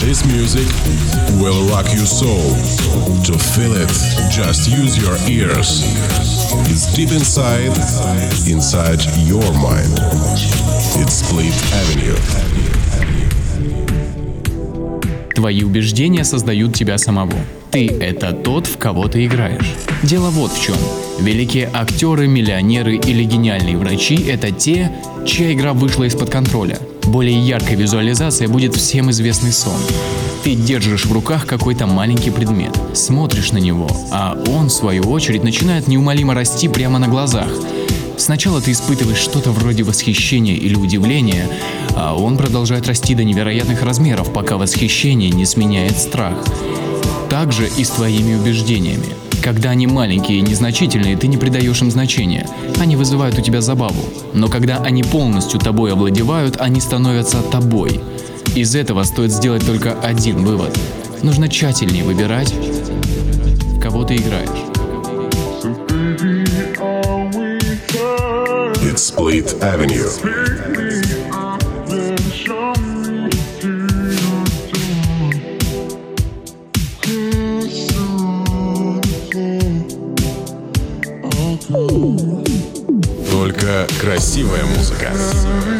This music will rock your soul. To feel it, just use your ears. It's deep inside, inside your mind. It's Split Avenue. Твои убеждения создают тебя самого. Ты — это тот, в кого ты играешь. Дело вот в чем. Великие актеры, миллионеры или гениальные врачи — это те, чья игра вышла из-под контроля. Более яркой визуализацией будет всем известный сон. Ты держишь в руках какой-то маленький предмет, смотришь на него, а он, в свою очередь, начинает неумолимо расти прямо на глазах. Сначала ты испытываешь что-то вроде восхищения или удивления, а он продолжает расти до невероятных размеров, пока восхищение не сменяет страх. Так же и с твоими убеждениями. Когда они маленькие и незначительные, ты не придаешь им значения. Они вызывают у тебя забаву. Но когда они полностью тобой овладевают, они становятся тобой. Из этого стоит сделать только один вывод. Нужно тщательнее выбирать, кого ты играешь. It's Split Avenue. Красивая музыка. Just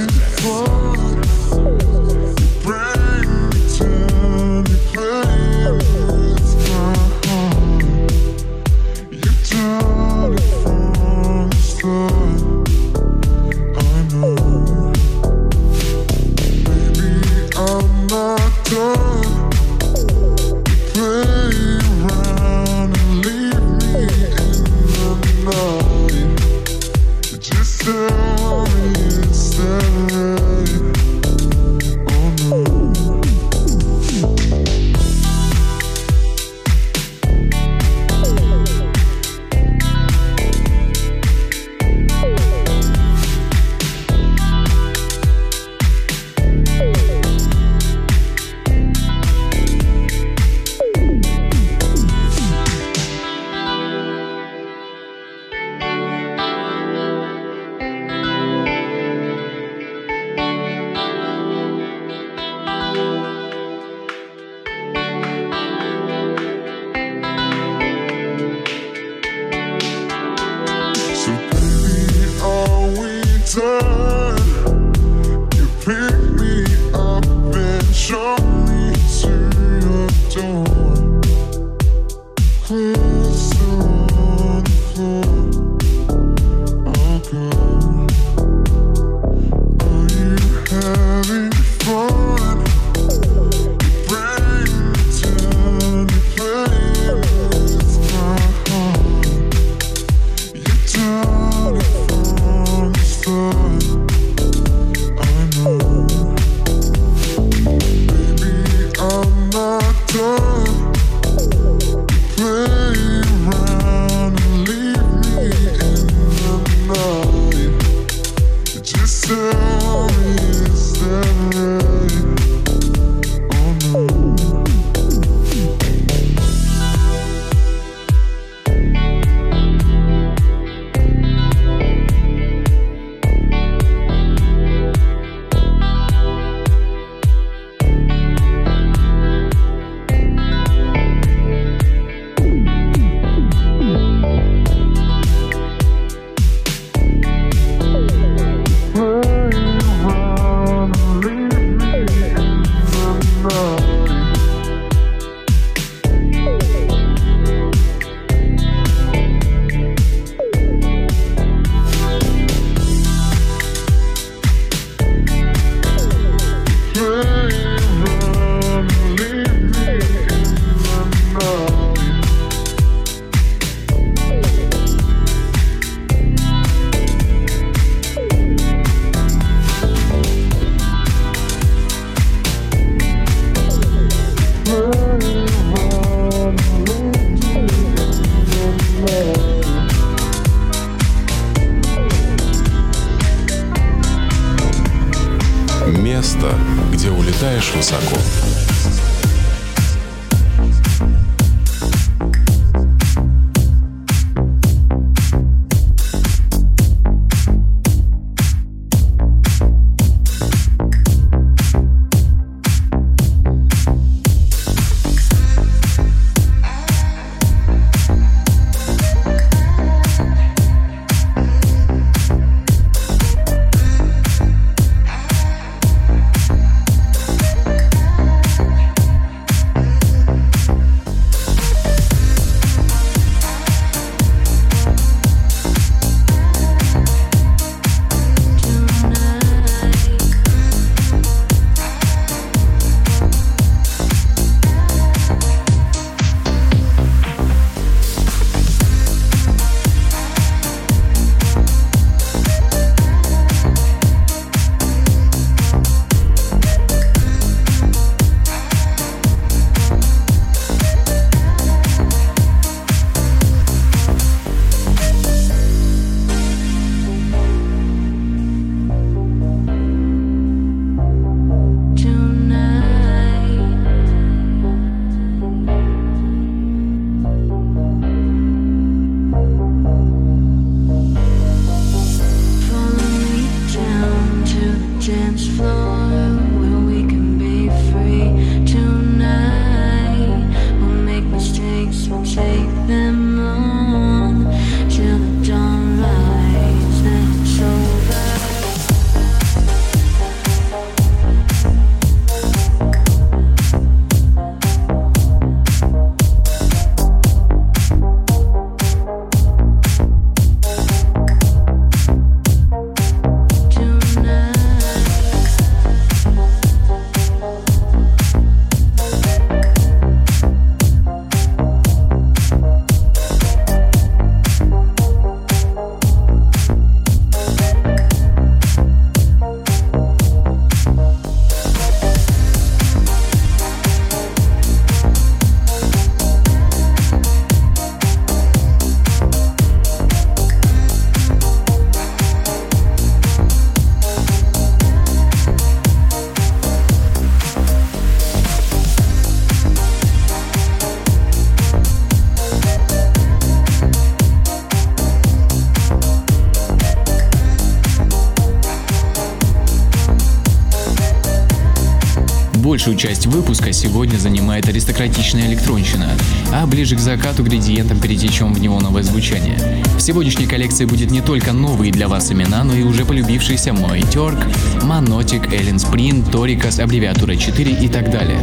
Большую часть выпуска сегодня занимает аристократичная электронщина, а ближе к закату градиентом перетечем в неоновое звучание. В сегодняшней коллекции будет не только новые для вас имена, но и уже полюбившиеся Мой Терк, Манотик, Эллен Сприн, Торикас, аббревиатура 4 и так далее.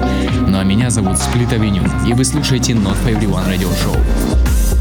Ну а меня зовут Сплит Авеню, и вы слушаете Not for Everyone Radio Show.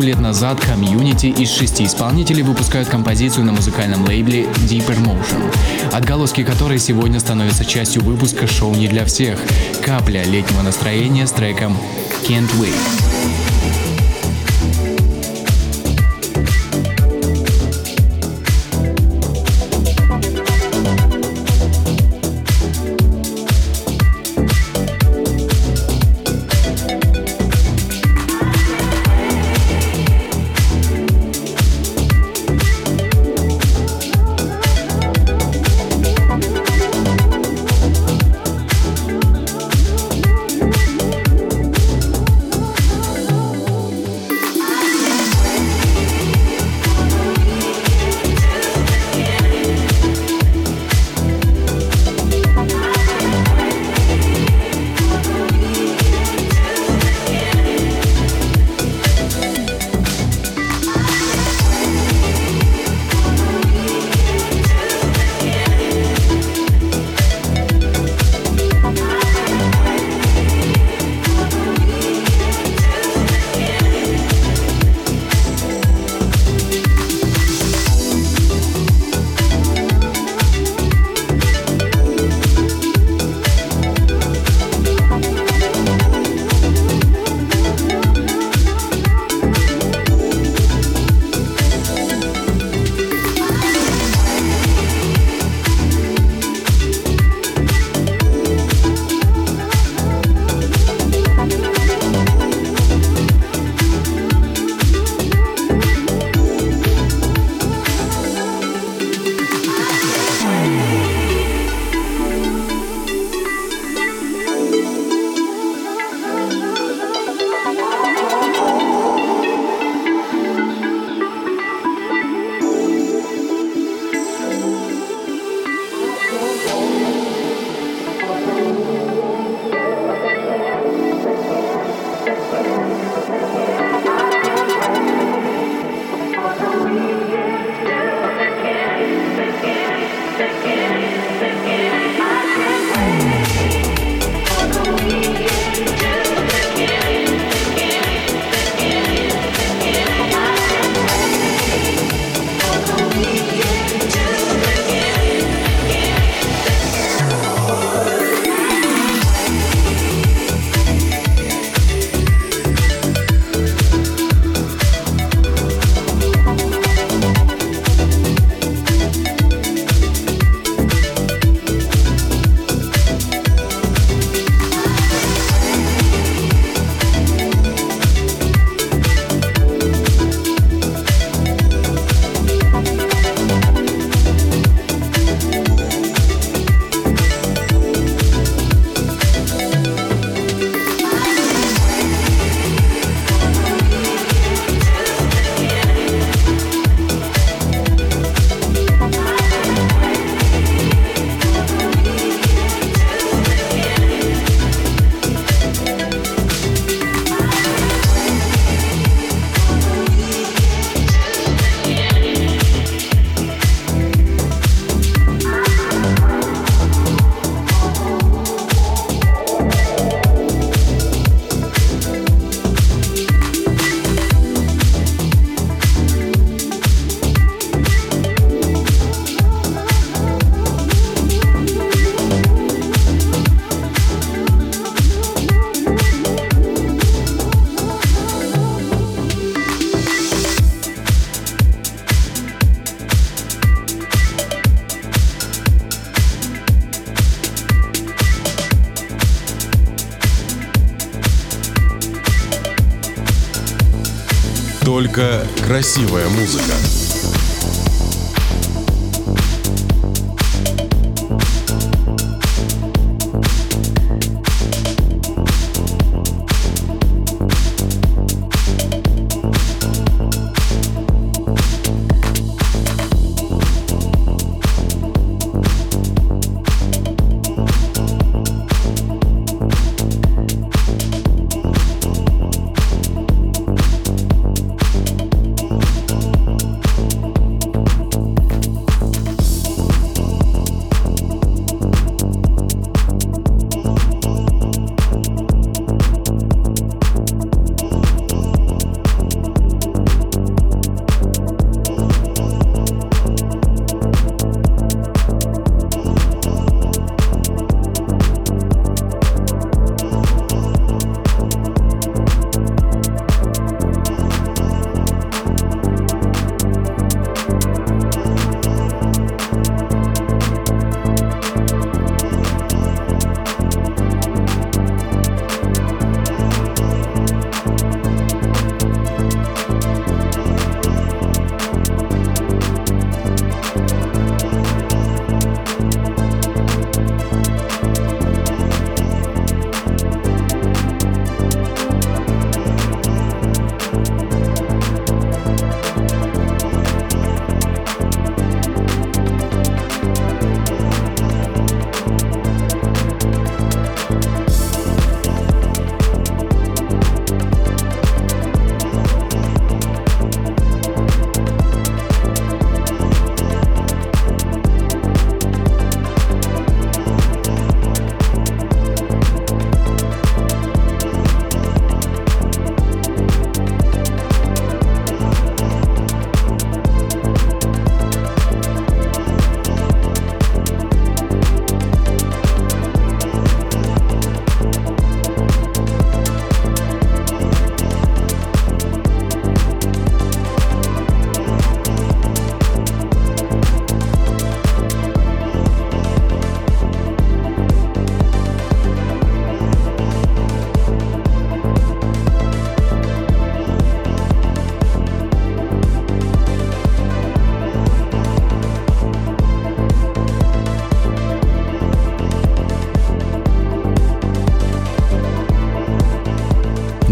Пару лет назад комьюнити из шести исполнителей выпускают композицию на музыкальном лейбле Deeper Motion, отголоски которой сегодня становятся частью выпуска шоу не для всех. Капля летнего настроения с треком Can't Wait. Красивая музыка.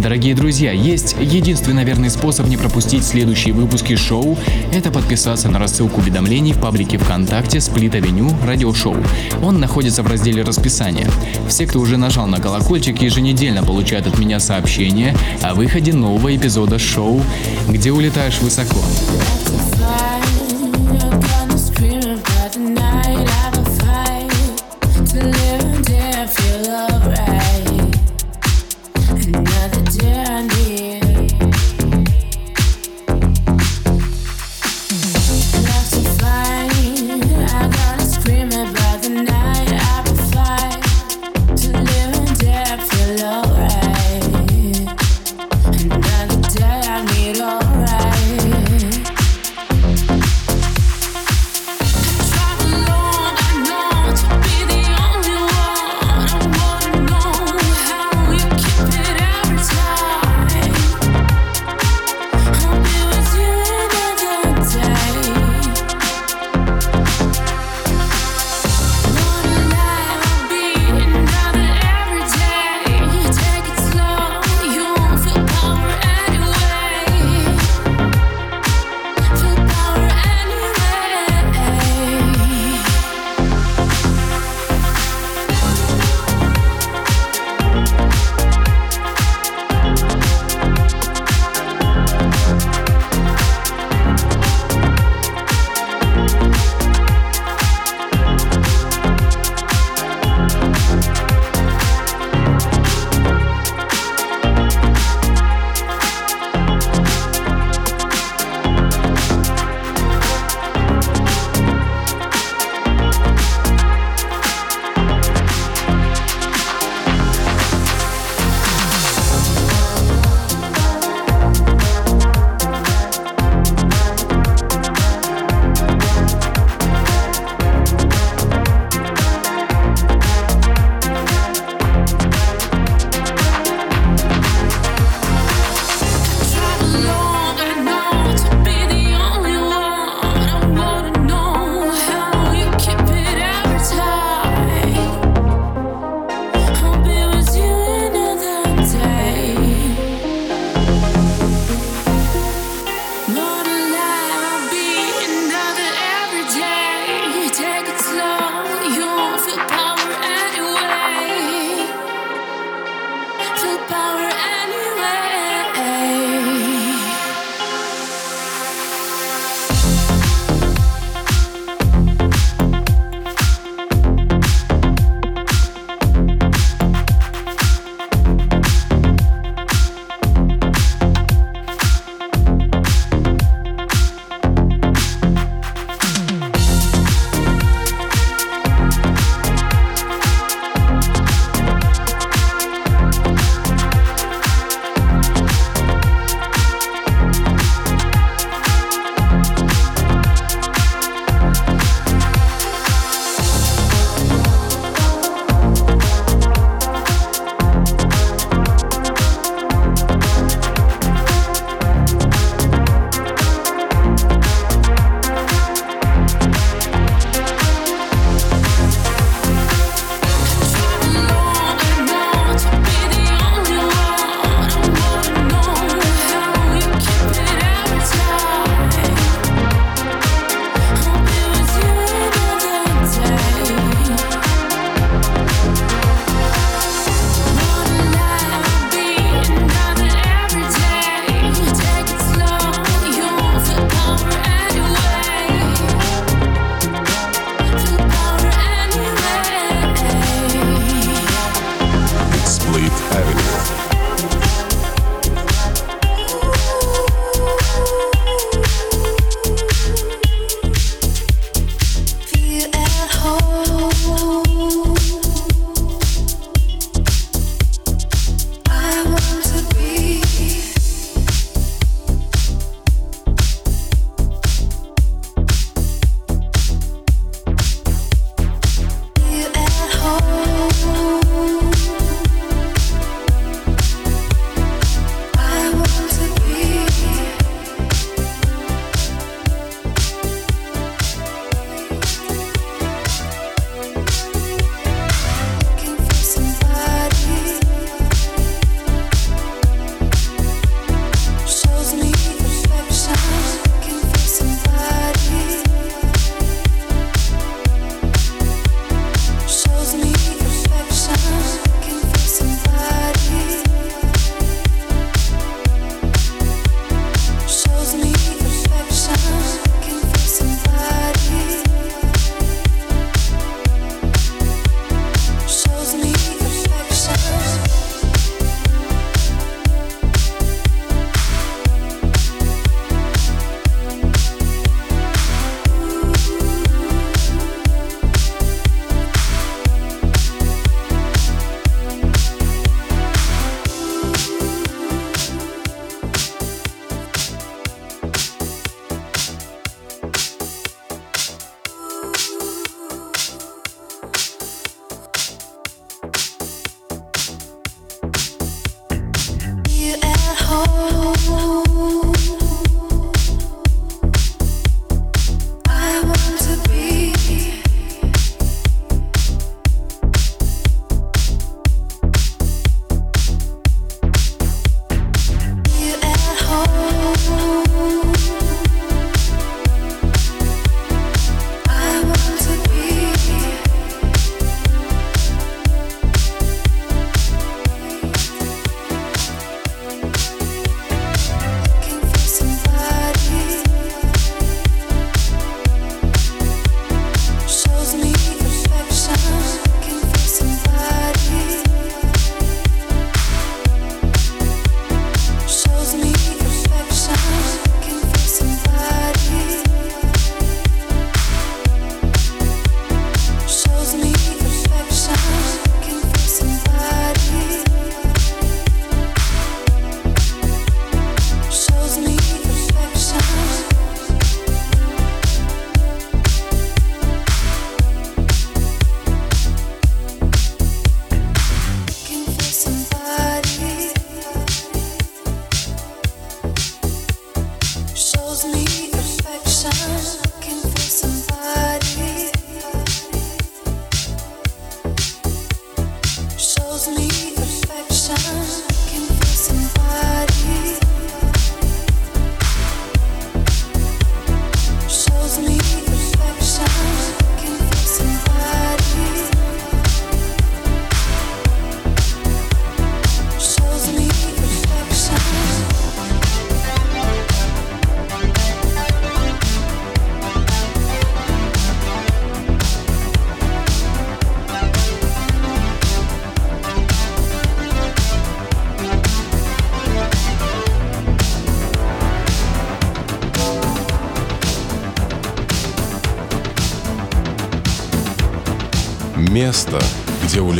Дорогие друзья, есть единственный верный способ не пропустить следующие выпуски шоу – это подписаться на рассылку уведомлений в паблике ВКонтакте Сплит Авеню Радиошоу. Он находится в разделе расписания. Все, кто уже нажал на колокольчик, еженедельно получают от меня сообщение о выходе нового эпизода шоу «Где улетаешь высоко».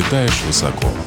Улетаешь высоко.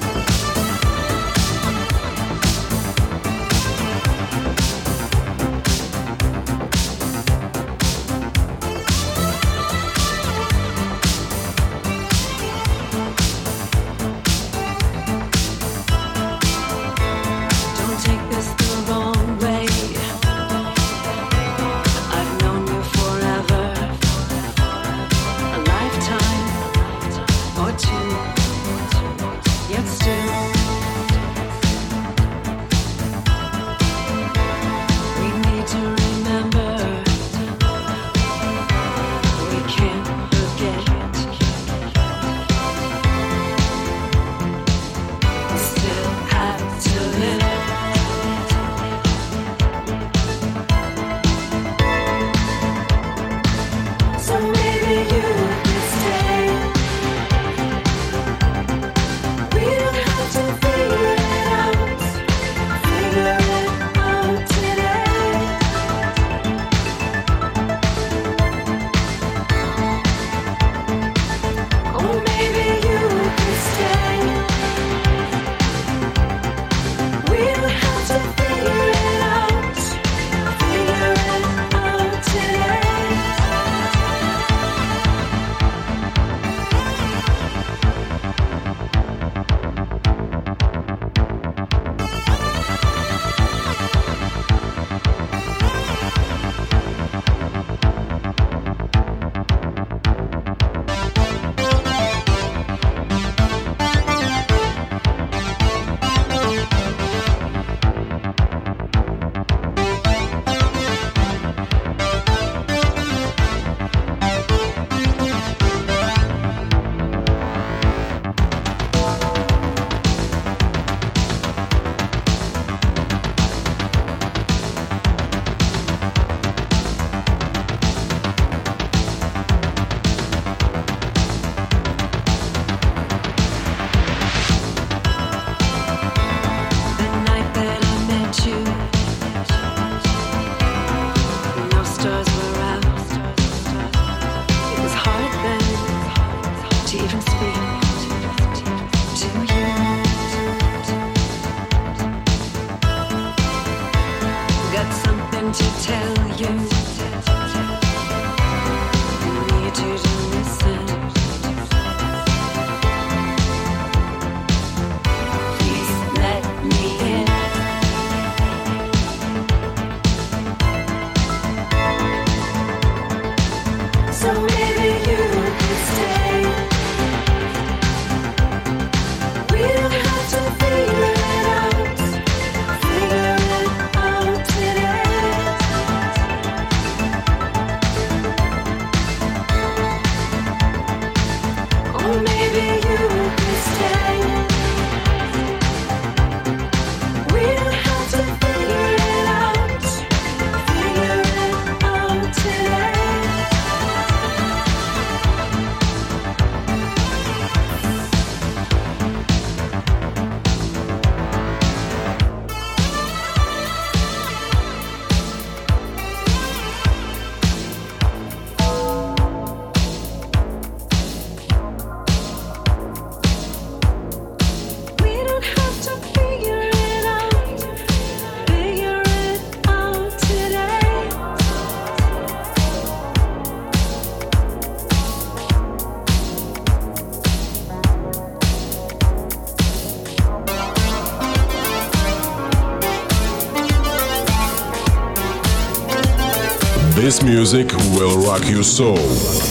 Music will rock your soul.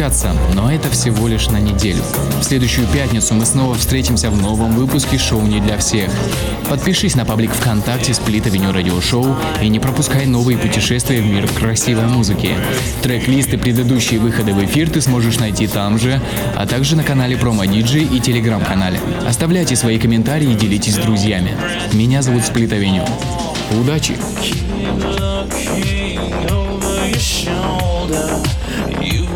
общаться, но это всего лишь на неделю. В следующую пятницу мы снова встретимся в новом выпуске шоу «Не для всех». Подпишись на паблик ВКонтакте Split Avenue Radio Show и не пропускай новые путешествия в мир красивой музыки. Трек-листы предыдущие выходы в эфир ты сможешь найти там же, а также на канале PromoDJ и телеграм-канале. Оставляйте свои комментарии и делитесь с друзьями. Меня зовут Split Avenue. Удачи! shoulder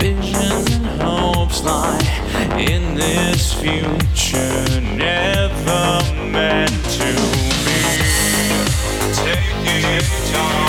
visions and hopes lie in this future never meant to be. Take your time.